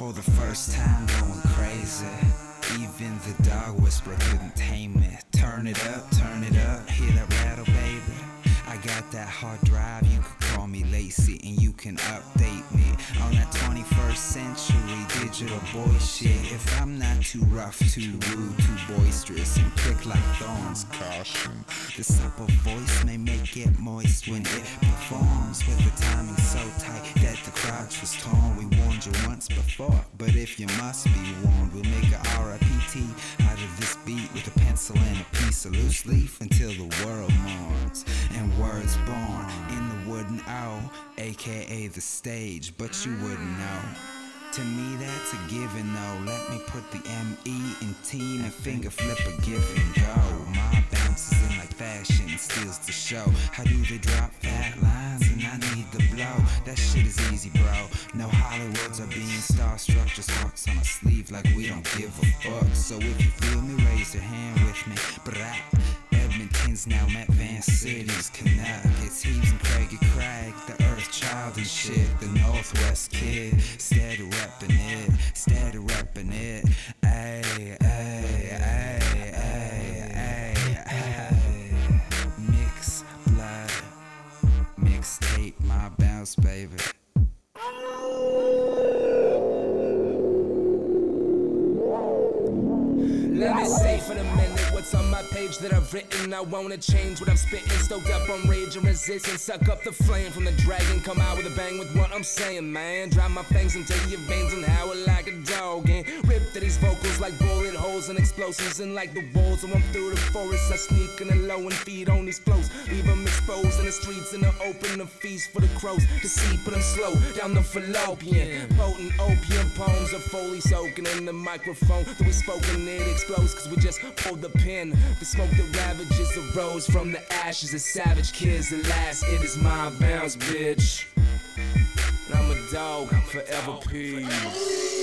for the first time, going crazy. Even the dog whisperer couldn't tame it. Turn it up, turn it up, hear that rattle, baby. I got that hard drive, you could call me Lacey, and you can update me on that 21st century digital boy shit. If I'm not too rough, too rude, too boisterous, and prick like thorns, caution. The supple voice may make it moist when it performs, with the timing so tight that the crotch was torn. We warned you once before, but if you must be warned, we'll make a RIPT out of this beat with a pencil and a piece of loose leaf until the world mourns. And words born in the wooden O, aka the stage, but you wouldn't know. To me, that's a given, though. Let me put the M E in team and finger flip a give and go. My bounces in like fashion, steals the show. How do they drop fat lines and I need the blow? That shit is easy, bro. No Hollywoods are being starstruck, just marks on a sleeve like we don't give a fuck. So if you feel me, raise your hand with me. Brat. Edmonton's now met Van City's Canuck. It's Heaves and Craigie Craig, the Earth Child and shit. The Northwest kid, steady reppin' it, steady reppin' it. Ay, ay, ay, I've. I wanna change what I'm spitting. Stoked up on rage and resistance. Suck up the flame from the dragon. Come out with a bang with what I'm saying, man. Drive my fangs into your veins and howl like a dog. And to these vocals like bullet holes and explosives. And like the walls, I run through the forest. I sneak in the low and feed on these flows. Leave them exposed in the streets and the open. The feast for the crows to see, put them slow down the fallopian. Potent opium poems are fully soaking in the microphone. Though we spoken, it explodes cause we just pulled the pin. The smoke that ravages arose from the ashes of savage kids. Alas, it is my bounce, bitch. And I'm a dog, forever peace.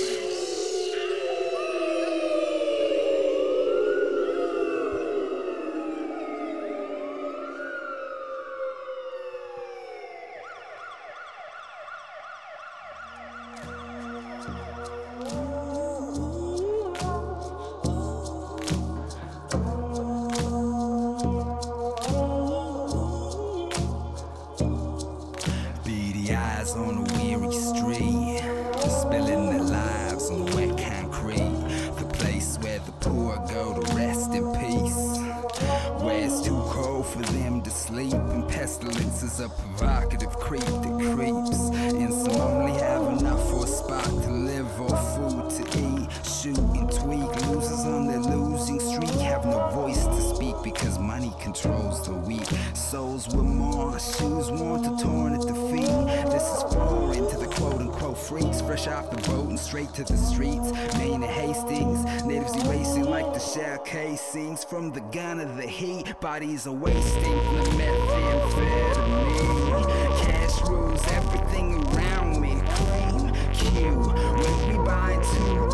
Straight to the streets. Main and Hastings, natives erasing like the shell casings from the gun of the heat. Bodies are wasting from the methamphetamine. Cash rules everything around me. Cream Q when we buy into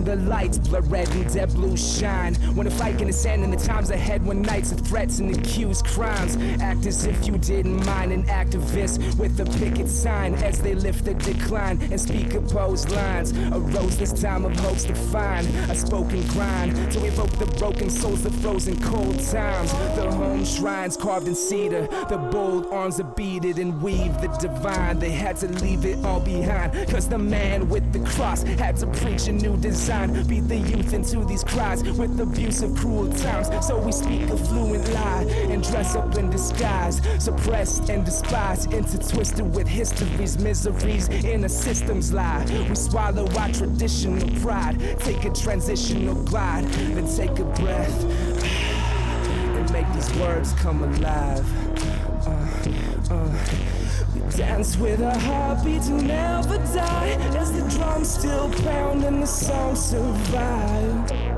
When the lights blur red and dead blue shine. When the fight can ascend in the times ahead, when nights of threats and accused crimes. Act as if you didn't mind an activist with a picket sign as they lift the decline and speak opposed lines. A this time of hopes to find a spoken grind to evoke the broken souls of frozen cold times. The home shrines carved in cedar, the bold arms are beaded and weave the divine. They had to leave it all behind, cause the man with the cross had to preach a new design. Beat the youth into these cries with abusive, cruel times. So we speak a fluent lie and dress up in disguise. Suppressed and despised, intertwisted with history's miseries in a system's lie. We swallow our traditional pride, take a transitional glide, then take a breath and make these words come alive. Uh, uh. Dance with a heartbeat to never die as the drums still pound and the song survive.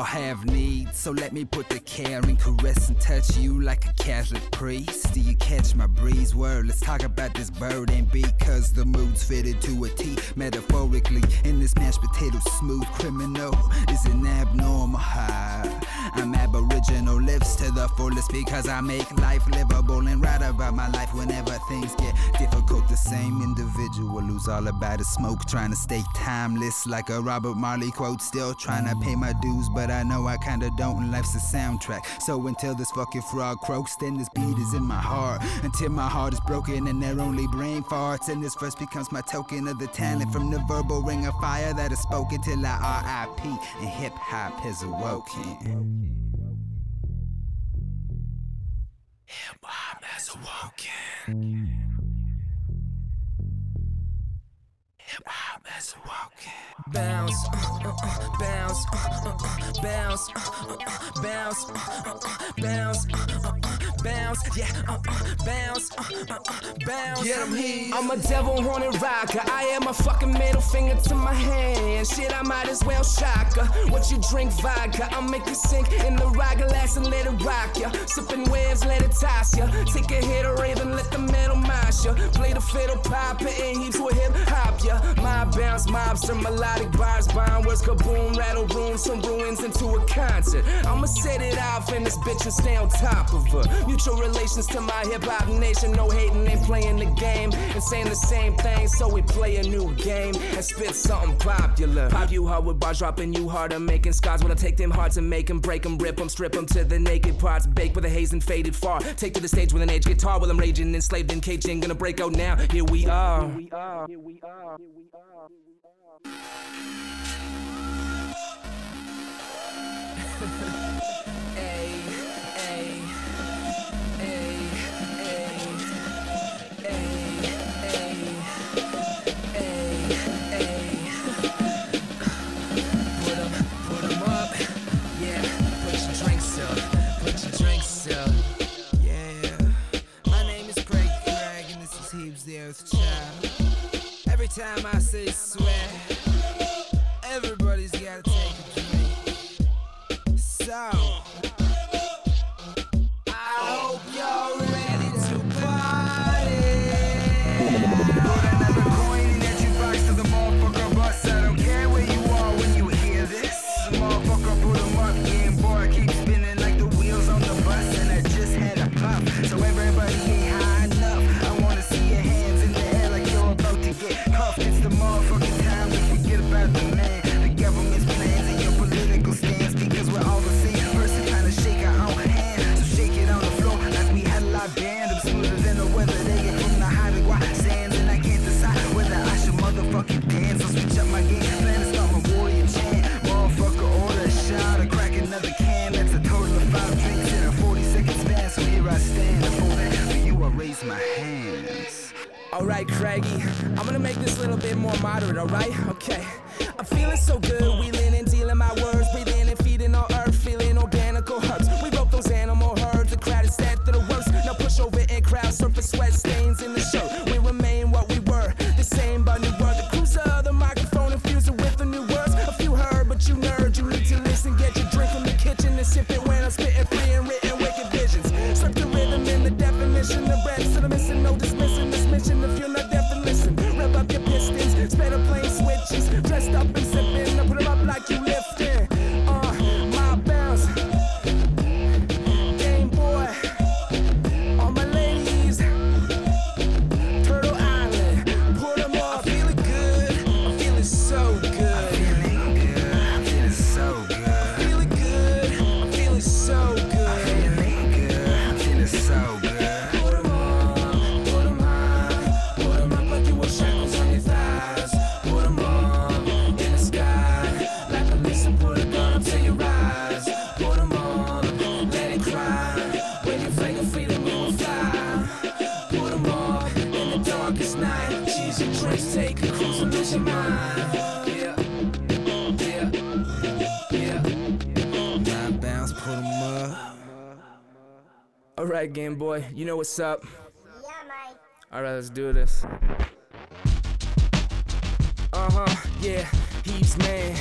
All have needs, so let me put the care and caress and touch you like a Catholic priest. Do you catch my breeze? Word, let's talk about this bird and beat, cause the mood's fitted to a T. Metaphorically, in this mashed potato smooth criminal is an abnormal high. I'm aboriginal, lives to the fullest because I make life livable and write about my life whenever things get difficult. The same individual who's all about his smoke, trying to stay timeless like a Robert Marley quote, still trying to pay my dues, but I know I kinda don't, and life's a soundtrack. So until this fucking frog croaks, then this beat is in my heart. Until my heart is broken and their only brain farts, and this verse becomes my token of the talent from the verbal ring of fire that is spoken till I RIP and hip hop has awoken. Hip hop has awoken. Hip hop has awoken. Bounce, uh, uh, uh, bounce, uh, uh, uh, bounce, uh, uh, uh, bounce, uh, uh, uh, bounce, uh, uh, uh, bounce, yeah, uh, uh, bounce, uh, uh, uh, bounce. Get 'em here. I'm a devil horned rocker. I am a fucking middle finger to my hand. Might as well shock her. What you drink vodka? I'll make you sink in the rock glass and let it rock ya. Sipping waves, let it toss ya. Take a hit or even let the metal mash ya. Play the fiddle, pop it in heaps with hip hop ya. My bounce, mobster, melodic bars, bond words, kaboom, rattle rooms, some ruins into a concert. I'ma set it off in this bitch and stay on top of her. Mutual relations to my hip hop nation, no hating, ain't playing the game and saying the same thing. So we play a new game and spit something popular. Pop you hard with bars, dropping you harder, making scars. When I take them hearts and make them, break them, rip them, strip them to the naked parts, bake with a haze and faded far. Take to the stage with an aged guitar while I'm raging, enslaved and caging. Gonna break out now. Here we are. Here we are. Here we are. Here we are. Here we are. sweat stains in the right, Game Boy, you know what's up. Yeah, Mike. All right, let's do this. Uh huh, yeah, he's man,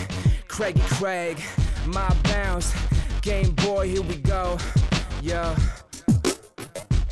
Craigie Craig, my bounce, Game Boy, here we go, yo.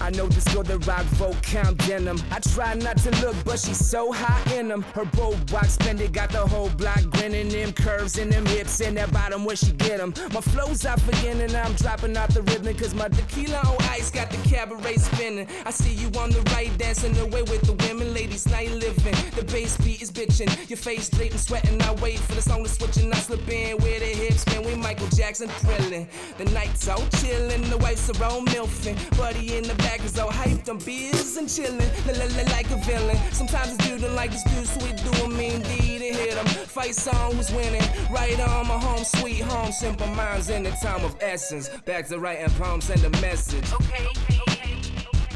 I know this girl that rock vote count denim. I try not to look, but she's so hot in them. Her bold box splendid, got the whole block grinning. Them curves in them hips and that bottom where she get them. My flow's out again and I'm dropping out the ribbon. Cause my tequila on ice got the cabaret spinning. I see you on the right, dancing away with the women. Ladies, night living. The bass beat is bitching. Your face and sweating. I wait for the song to switch and I slip in where the hips spin. We Michael Jackson thrilling. The night's all chillin'. The wife's are all milfing. Buddy in the back is all hyped on beers and chillin'. La la la like a villain. Sometimes it's dude like this dude, so we do a mean deed and hit him. Fight song who's winning. Right on my home, sweet home. Simple minds in the time of essence. Back to writing poems, send a message. Okay, okay, okay.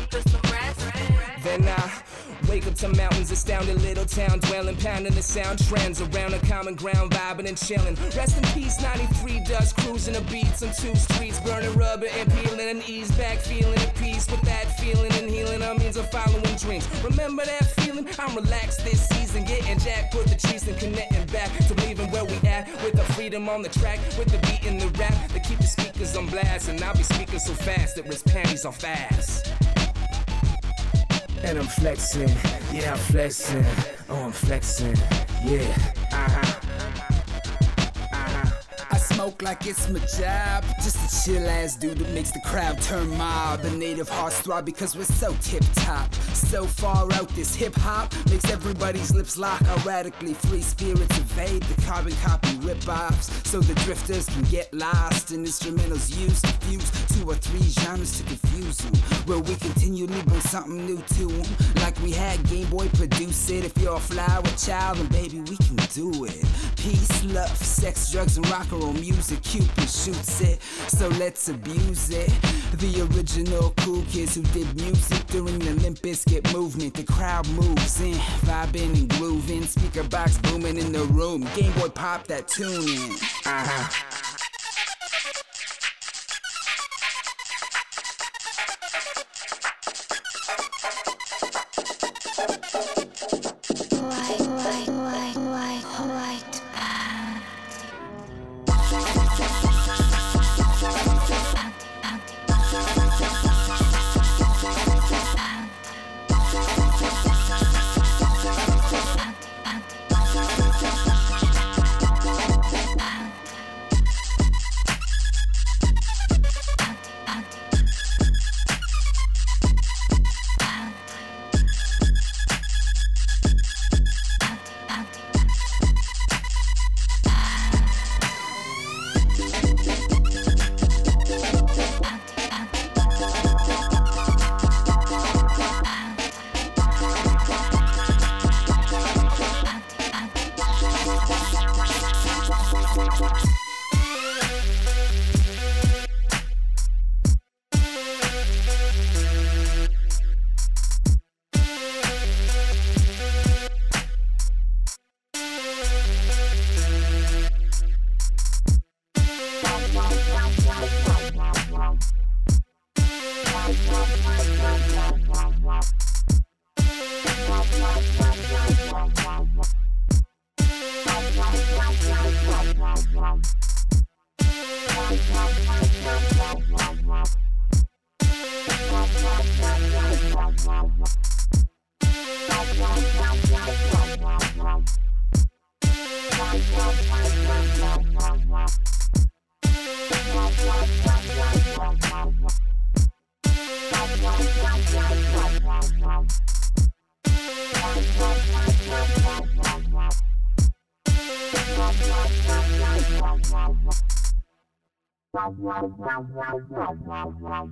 Put some rest. Then I wake up to mountains, astounded little town, dwelling, pounding the sound trends around a common ground, vibing and chilling. Rest in peace, 93 dust, cruising the beats on two streets, burning rubber and peeling and ease back, feeling at peace with that feeling and healing. I means of following dreams. Remember that feeling? I'm relaxed this season, getting jacked, put the trees and connecting back to believing where we at with the freedom on the track, with the beat in the rap that keep the speakers on blast, and I'll be speaking so fast that risk panties off fast. And I'm flexing, yeah, I'm flexing. Oh, I'm flexing, yeah. Uh-huh. Uh-huh. I smoke like it's my job. Just a chill ass dude that makes the crowd turn mob. The native hearts throb because we're so tip top. So far out, this hip hop makes everybody's lips lock. Erratically, free spirits evade the carbon copy rip offs. So the drifters can get lost. And instrumentals used to fuse two or three genres to confuse them. We continually bring something new to them. Like we had Game Boy produce it. If you're a flower child, then baby, we can do it. Peace, love, sex, drugs, and rock and roll music. Cupid shoots it, so let's abuse it. The original cool kids who did music during the Limp Bizkit movement. The crowd moves in, vibing and grooving. Speaker box booming in the room. Game Boy pop that tune in. Uh-huh. Wow, wow, wow.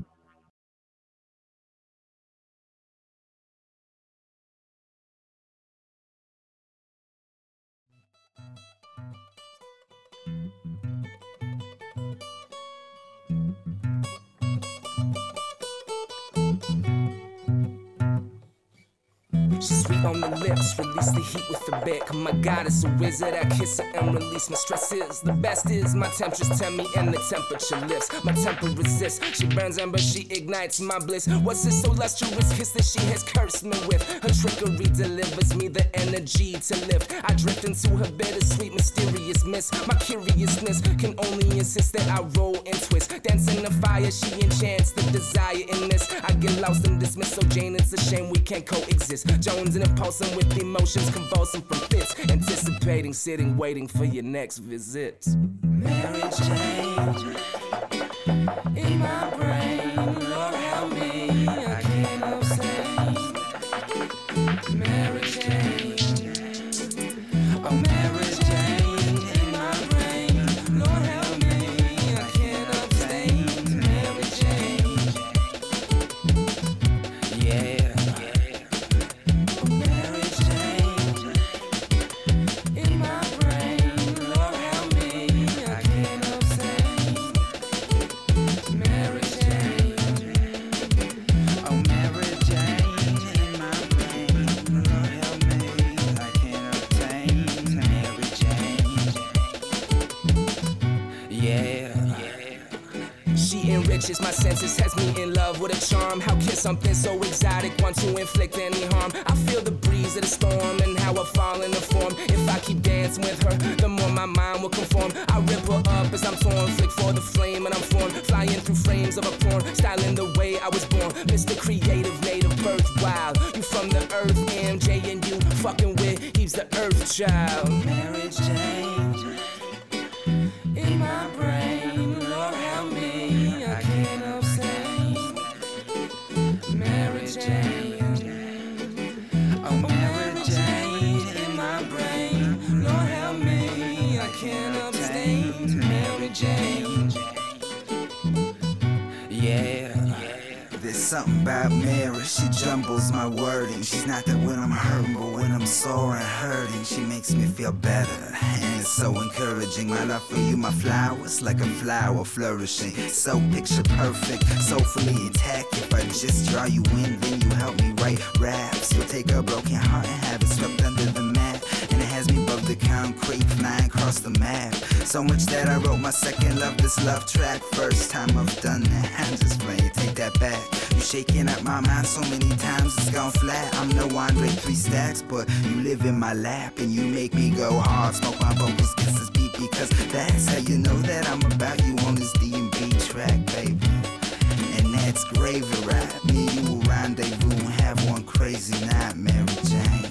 She's sweet on the lips, release the heat with the bick. My god, it's a wizard. I kiss her and release my stresses. The best is my temperatures tell me and the temperature lifts. My temper resists. She burns ember, she ignites my bliss. What's this so lustrous kiss that she has cursed me with? Her trickery delivers me the energy to live. I drift into her bittersweet, mysterious miss. My curiousness can only insist that I roll and twist. Dance in the fire, she enchants the desire in this. I get lost and dismissed, so Jane, it's a shame we can't coexist. Jones and impulsing with emotions, convulsing from fits. Anticipating, sitting, waiting for your next visit. My senses, has me in love with a charm. How can something so exotic want to inflict any harm? I feel the breeze of the storm and how I fall in the form. If I keep dancing with her, the more my mind will conform. I rip her up as I'm torn, flick for the flame and I'm formed. Flying through frames of a porn, styling the way I was born. Mr. Creative, native birth, wild. You from the earth, MJ and you fucking with, he's the earth child. Mary Jane in my brain. Something about Mary, she jumbles my wording. She's not that when I'm hurting, but when I'm sore and hurting, she makes me feel better. So encouraging. My love for you, my flowers, like a flower flourishing. So picture perfect, so fully intact. If I just draw you in, then you help me write raps. You'll take a broken heart and have it swept under the the concrete, flying across the map. So much that I wrote my second love, this love track. First time I've done that, I'm just playing, take that back. You shaking up my mind so many times it's gone flat. I'm no Andre three stacks, but you live in my lap and you make me go hard. Smoke my vocals this beat because that's how you know that I'm about you on this D and B track, baby. And that's gravy rap. Me you will rendezvous and have one crazy night, Mary Jane.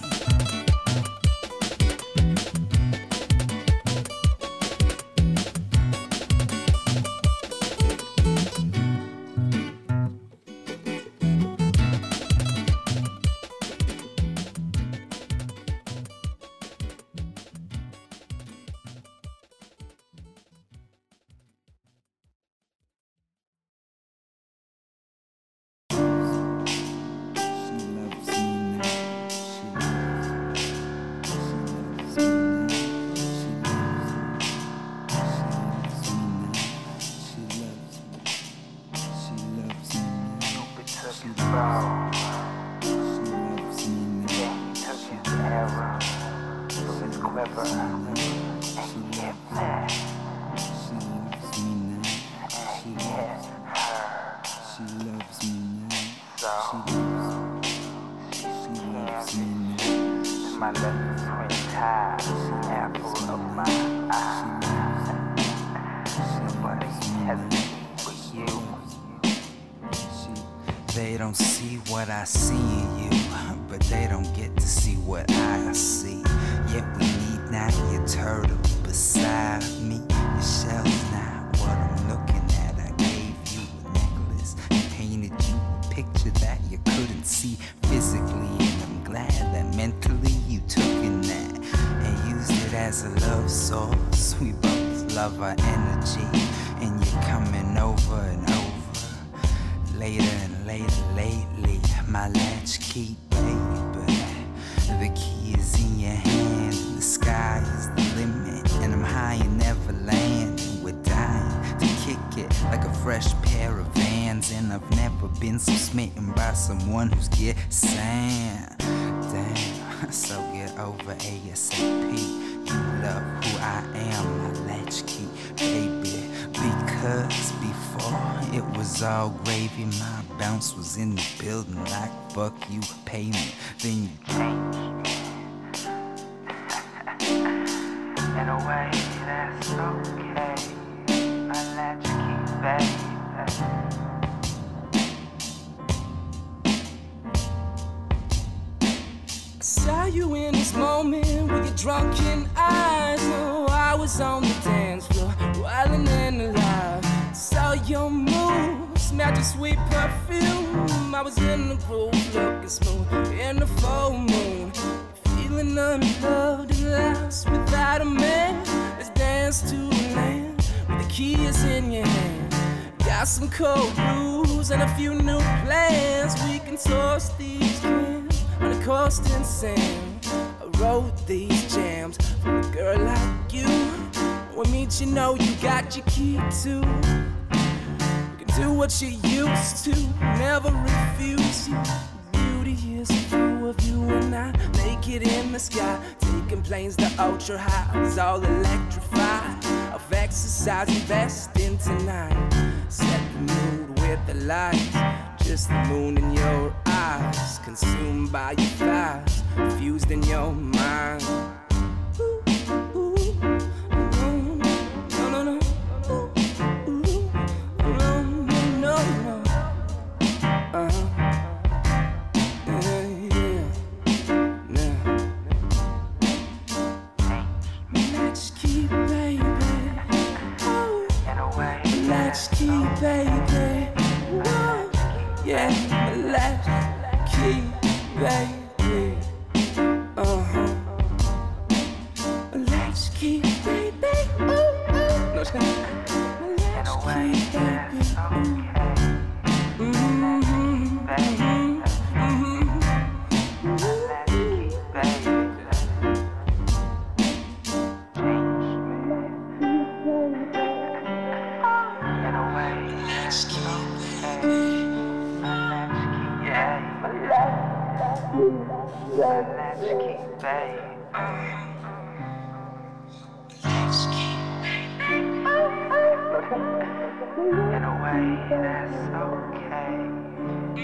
All gravy, my bounce was in the building like fuck you, pay me, then you In a way, that's okay. My latchkey baby. Saw you in this moment with your drunken eyes. Oh, I was on the dance floor, wildin' and alive. Saw your your sweet perfume. I was in the groove, looking smooth in the full moon. Feeling unloved and lost without a man. Let's dance to land with the keys in your hand. Got some cold brews and a few new plans. We can toss these cans on the coast and sand. I wrote these jams for a girl like you. When meet you know you got your key too. Do what you used to, never refuse you. Beauty is a view of you and I, naked in the sky, taking planes to ultra highs, all electrified. Of exercise, investing tonight. Set the mood with the lights, just the moon in your eyes, consumed by your thighs, fused in your mind. In a way, that's okay.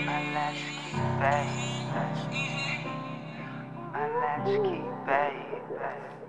My latchkey baby. My latchkey baby.